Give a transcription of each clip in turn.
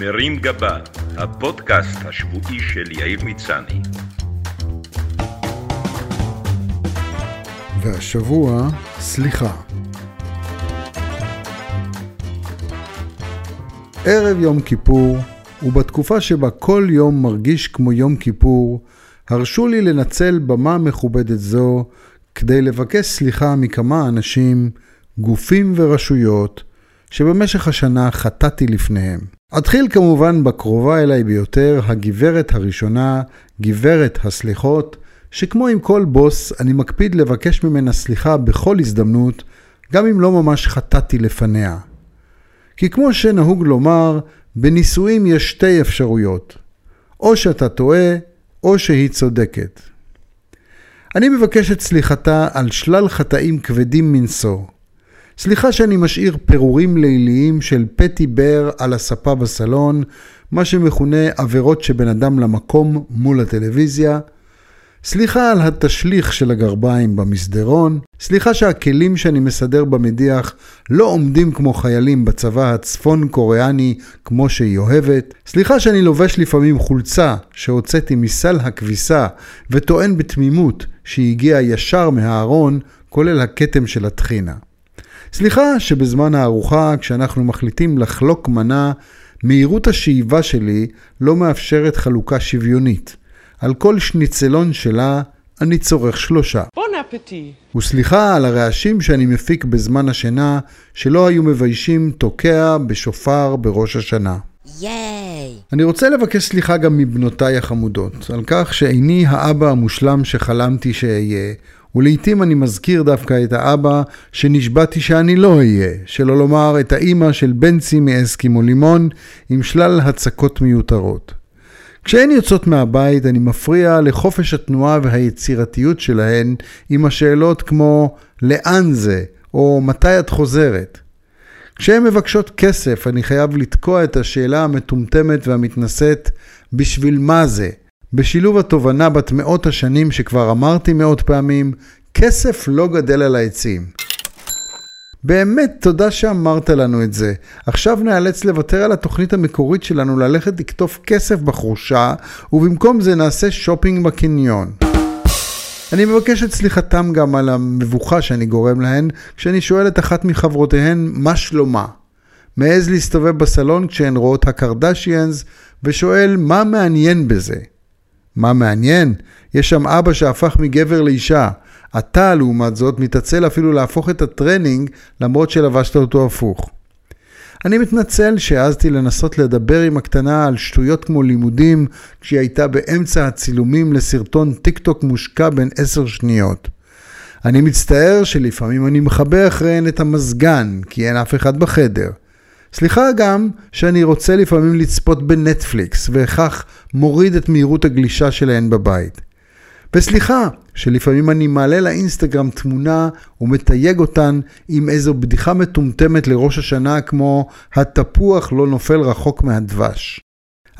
מרים גבה, הפודקאסט השבועי של יאיר מצני. והשבוע, סליחה. ערב יום כיפור, ובתקופה שבה כל יום מרגיש כמו יום כיפור, הרשו לי לנצל במה מכובדת זו כדי לבקש סליחה מכמה אנשים, גופים ורשויות, שבמשך השנה חטאתי לפניהם. אתחיל כמובן בקרובה אליי ביותר, הגברת הראשונה, גברת הסליחות, שכמו עם כל בוס, אני מקפיד לבקש ממנה סליחה בכל הזדמנות, גם אם לא ממש חטאתי לפניה. כי כמו שנהוג לומר, בנישואים יש שתי אפשרויות, או שאתה טועה, או שהיא צודקת. אני מבקש את סליחתה על שלל חטאים כבדים מנשוא. סליחה שאני משאיר פירורים ליליים של פטי בר על הספה בסלון, מה שמכונה עבירות שבין אדם למקום מול הטלוויזיה. סליחה על התשליך של הגרביים במסדרון. סליחה שהכלים שאני מסדר במדיח לא עומדים כמו חיילים בצבא הצפון קוריאני כמו שהיא אוהבת. סליחה שאני לובש לפעמים חולצה שהוצאתי מסל הכביסה וטוען בתמימות שהיא הגיעה ישר מהארון, כולל הכתם של הטחינה. סליחה שבזמן הארוחה, כשאנחנו מחליטים לחלוק מנה, מהירות השאיבה שלי לא מאפשרת חלוקה שוויונית. על כל שניצלון שלה אני צורך שלושה. בון אפטי. וסליחה על הרעשים שאני מפיק בזמן השינה, שלא היו מביישים תוקע בשופר בראש השנה. ייי! אני רוצה לבקש סליחה גם מבנותיי החמודות, על כך שאיני האבא המושלם שחלמתי שאהיה, ולעיתים אני מזכיר דווקא את האבא שנשבעתי שאני לא אהיה, שלא לומר את האימא של בנצי מאסקימו לימון עם שלל הצקות מיותרות. כשהן יוצאות מהבית אני מפריע לחופש התנועה והיצירתיות שלהן עם השאלות כמו לאן זה או מתי את חוזרת. כשהן מבקשות כסף אני חייב לתקוע את השאלה המטומטמת והמתנשאת בשביל מה זה, בשילוב התובנה בת מאות השנים שכבר אמרתי מאות פעמים, כסף לא גדל על העצים. באמת, תודה שאמרת לנו את זה. עכשיו נאלץ לוותר על התוכנית המקורית שלנו ללכת לקטוף כסף בחורשה, ובמקום זה נעשה שופינג בקניון. אני מבקש את סליחתם גם על המבוכה שאני גורם להן, כשאני שואל את אחת מחברותיהן מה שלומה. מעז להסתובב בסלון כשהן רואות הקרדשיאנס, ושואל מה מעניין בזה. מה מעניין? יש שם אבא שהפך מגבר לאישה. אתה, לעומת זאת, מתעצל אפילו להפוך את הטרנינג, למרות שלבשת אותו הפוך. אני מתנצל שהעזתי לנסות לדבר עם הקטנה על שטויות כמו לימודים, כשהיא הייתה באמצע הצילומים לסרטון טיק טוק מושקע בן עשר שניות. אני מצטער שלפעמים אני מכבה אחריהן את המזגן, כי אין אף אחד בחדר. סליחה גם שאני רוצה לפעמים לצפות בנטפליקס, וכך מוריד את מהירות הגלישה שלהן בבית. וסליחה שלפעמים אני מעלה לאינסטגרם תמונה ומתייג אותן עם איזו בדיחה מטומטמת לראש השנה כמו התפוח לא נופל רחוק מהדבש.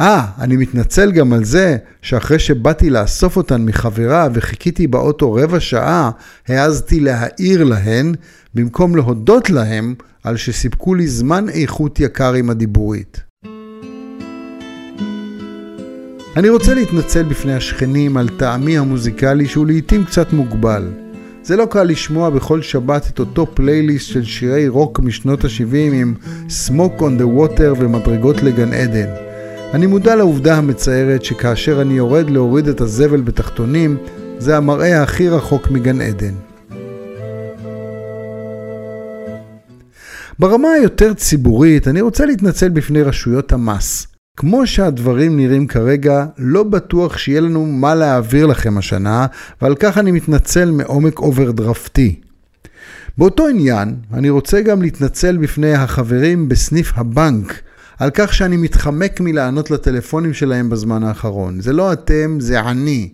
אה, אני מתנצל גם על זה שאחרי שבאתי לאסוף אותן מחברה וחיכיתי באוטו רבע שעה, העזתי להעיר להן במקום להודות להם על שסיפקו לי זמן איכות יקר עם הדיבורית. אני רוצה להתנצל בפני השכנים על טעמי המוזיקלי שהוא לעיתים קצת מוגבל. זה לא קל לשמוע בכל שבת את אותו פלייליסט של שירי רוק משנות ה-70 עם Smoke on the Water ומדרגות לגן עדן. אני מודע לעובדה המצערת שכאשר אני יורד להוריד את הזבל בתחתונים, זה המראה הכי רחוק מגן עדן. ברמה היותר ציבורית, אני רוצה להתנצל בפני רשויות המס. כמו שהדברים נראים כרגע, לא בטוח שיהיה לנו מה להעביר לכם השנה, ועל כך אני מתנצל מעומק אוברדרפטי. באותו עניין, אני רוצה גם להתנצל בפני החברים בסניף הבנק, על כך שאני מתחמק מלענות לטלפונים שלהם בזמן האחרון. זה לא אתם, זה אני.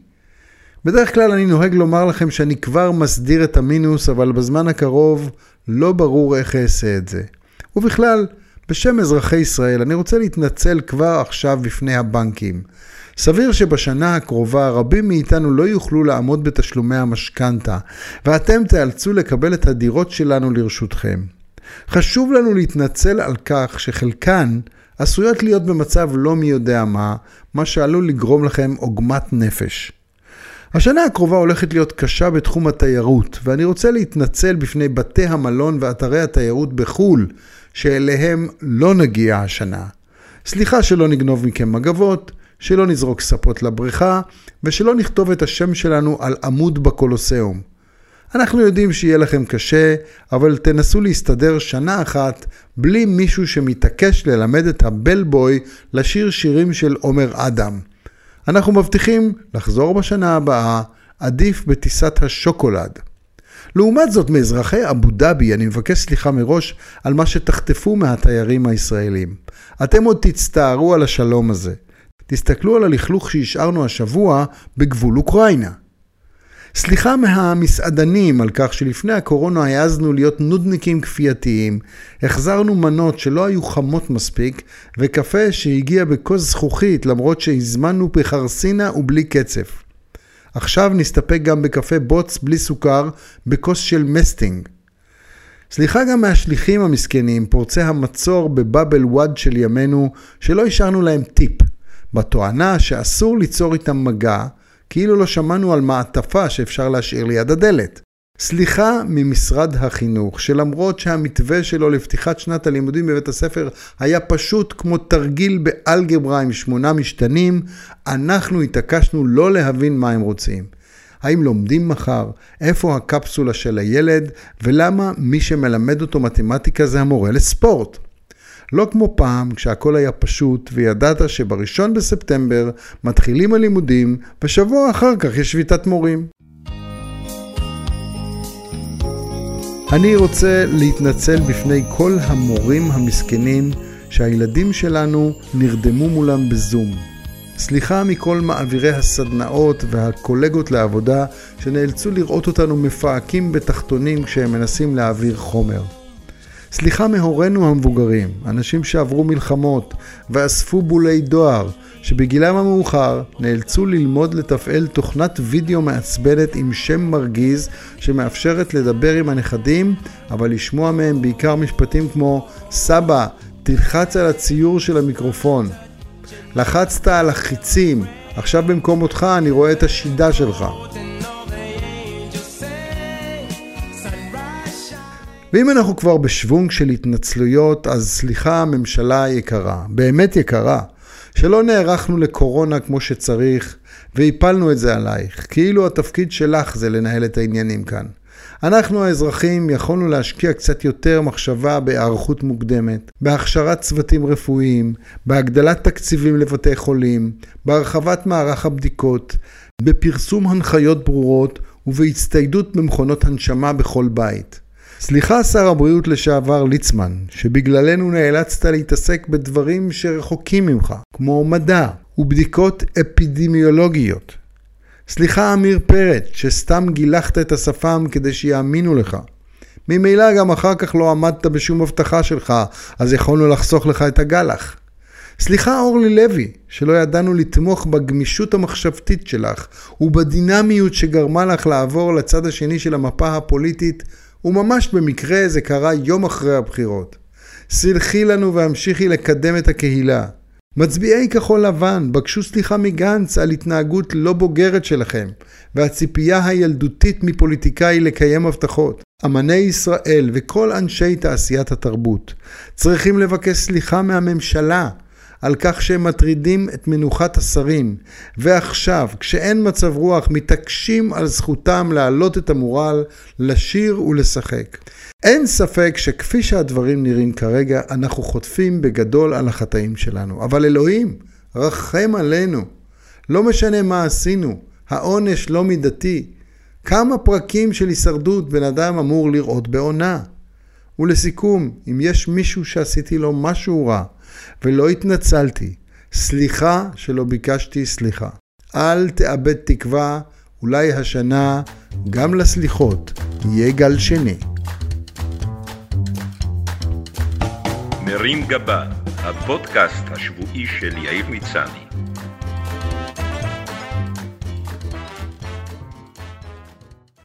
בדרך כלל אני נוהג לומר לכם שאני כבר מסדיר את המינוס, אבל בזמן הקרוב לא ברור איך אעשה את זה. ובכלל, בשם אזרחי ישראל, אני רוצה להתנצל כבר עכשיו בפני הבנקים. סביר שבשנה הקרובה רבים מאיתנו לא יוכלו לעמוד בתשלומי המשכנתה, ואתם תיאלצו לקבל את הדירות שלנו לרשותכם. חשוב לנו להתנצל על כך שחלקן עשויות להיות במצב לא מי יודע מה, מה שעלול לגרום לכם עוגמת נפש. השנה הקרובה הולכת להיות קשה בתחום התיירות, ואני רוצה להתנצל בפני בתי המלון ואתרי התיירות בחו"ל, שאליהם לא נגיע השנה. סליחה שלא נגנוב מכם מגבות, שלא נזרוק ספות לבריכה, ושלא נכתוב את השם שלנו על עמוד בקולוסיאום. אנחנו יודעים שיהיה לכם קשה, אבל תנסו להסתדר שנה אחת בלי מישהו שמתעקש ללמד את הבלבוי לשיר שירים של עומר אדם. אנחנו מבטיחים לחזור בשנה הבאה, עדיף בטיסת השוקולד. לעומת זאת, מאזרחי אבו דאבי אני מבקש סליחה מראש על מה שתחטפו מהתיירים הישראלים. אתם עוד תצטערו על השלום הזה. תסתכלו על הלכלוך שהשארנו השבוע בגבול אוקראינה. סליחה מהמסעדנים על כך שלפני הקורונה העזנו להיות נודניקים כפייתיים, החזרנו מנות שלא היו חמות מספיק, וקפה שהגיע בכוס זכוכית למרות שהזמנו בחרסינה ובלי קצף. עכשיו נסתפק גם בקפה בוץ בלי סוכר, בכוס של מסטינג. סליחה גם מהשליחים המסכנים, פורצי המצור בבאבל וואד של ימינו, שלא השארנו להם טיפ, בתואנה שאסור ליצור איתם מגע, כאילו לא שמענו על מעטפה שאפשר להשאיר ליד הדלת. סליחה ממשרד החינוך, שלמרות שהמתווה שלו לפתיחת שנת הלימודים בבית הספר היה פשוט כמו תרגיל באלגברה עם שמונה משתנים, אנחנו התעקשנו לא להבין מה הם רוצים. האם לומדים מחר? איפה הקפסולה של הילד? ולמה מי שמלמד אותו מתמטיקה זה המורה לספורט? לא כמו פעם, כשהכל היה פשוט, וידעת שבראשון בספטמבר מתחילים הלימודים, ושבוע אחר כך יש שביתת מורים. אני רוצה להתנצל בפני כל המורים המסכנים שהילדים שלנו נרדמו מולם בזום. סליחה מכל מעבירי הסדנאות והקולגות לעבודה שנאלצו לראות אותנו מפהקים בתחתונים כשהם מנסים להעביר חומר. סליחה מהורינו המבוגרים, אנשים שעברו מלחמות ואספו בולי דואר, שבגילם המאוחר נאלצו ללמוד לתפעל תוכנת וידאו מעצבנת עם שם מרגיז שמאפשרת לדבר עם הנכדים, אבל לשמוע מהם בעיקר משפטים כמו סבא, תלחץ על הציור של המיקרופון. לחצת על החיצים, עכשיו במקום אותך אני רואה את השידה שלך. ואם אנחנו כבר בשוונג של התנצלויות, אז סליחה הממשלה היקרה, באמת יקרה, שלא נערכנו לקורונה כמו שצריך, והפלנו את זה עלייך, כאילו התפקיד שלך זה לנהל את העניינים כאן. אנחנו האזרחים יכולנו להשקיע קצת יותר מחשבה בהיערכות מוקדמת, בהכשרת צוותים רפואיים, בהגדלת תקציבים לבתי חולים, בהרחבת מערך הבדיקות, בפרסום הנחיות ברורות ובהצטיידות במכונות הנשמה בכל בית. סליחה שר הבריאות לשעבר ליצמן, שבגללנו נאלצת להתעסק בדברים שרחוקים ממך, כמו מדע ובדיקות אפידמיולוגיות. סליחה אמיר פרץ, שסתם גילחת את השפם כדי שיאמינו לך. ממילא גם אחר כך לא עמדת בשום הבטחה שלך, אז יכולנו לחסוך לך את הגלח. סליחה אורלי לוי, שלא ידענו לתמוך בגמישות המחשבתית שלך ובדינמיות שגרמה לך לעבור לצד השני של המפה הפוליטית וממש במקרה זה קרה יום אחרי הבחירות. סלחי לנו והמשיכי לקדם את הקהילה. מצביעי כחול לבן בקשו סליחה מגנץ על התנהגות לא בוגרת שלכם, והציפייה הילדותית מפוליטיקאי לקיים הבטחות. אמני ישראל וכל אנשי תעשיית התרבות צריכים לבקש סליחה מהממשלה על כך שהם מטרידים את מנוחת השרים, ועכשיו, כשאין מצב רוח, מתעקשים על זכותם להעלות את המורל, לשיר ולשחק. אין ספק שכפי שהדברים נראים כרגע, אנחנו חוטפים בגדול על החטאים שלנו. אבל אלוהים, רחם עלינו. לא משנה מה עשינו, העונש לא מידתי. כמה פרקים של הישרדות בן אדם אמור לראות בעונה? ולסיכום, אם יש מישהו שעשיתי לו משהו רע, ולא התנצלתי. סליחה שלא ביקשתי סליחה. אל תאבד תקווה, אולי השנה גם לסליחות יהיה גל שני. מרים גבה, הפודקאסט השבועי של יאיר מצני.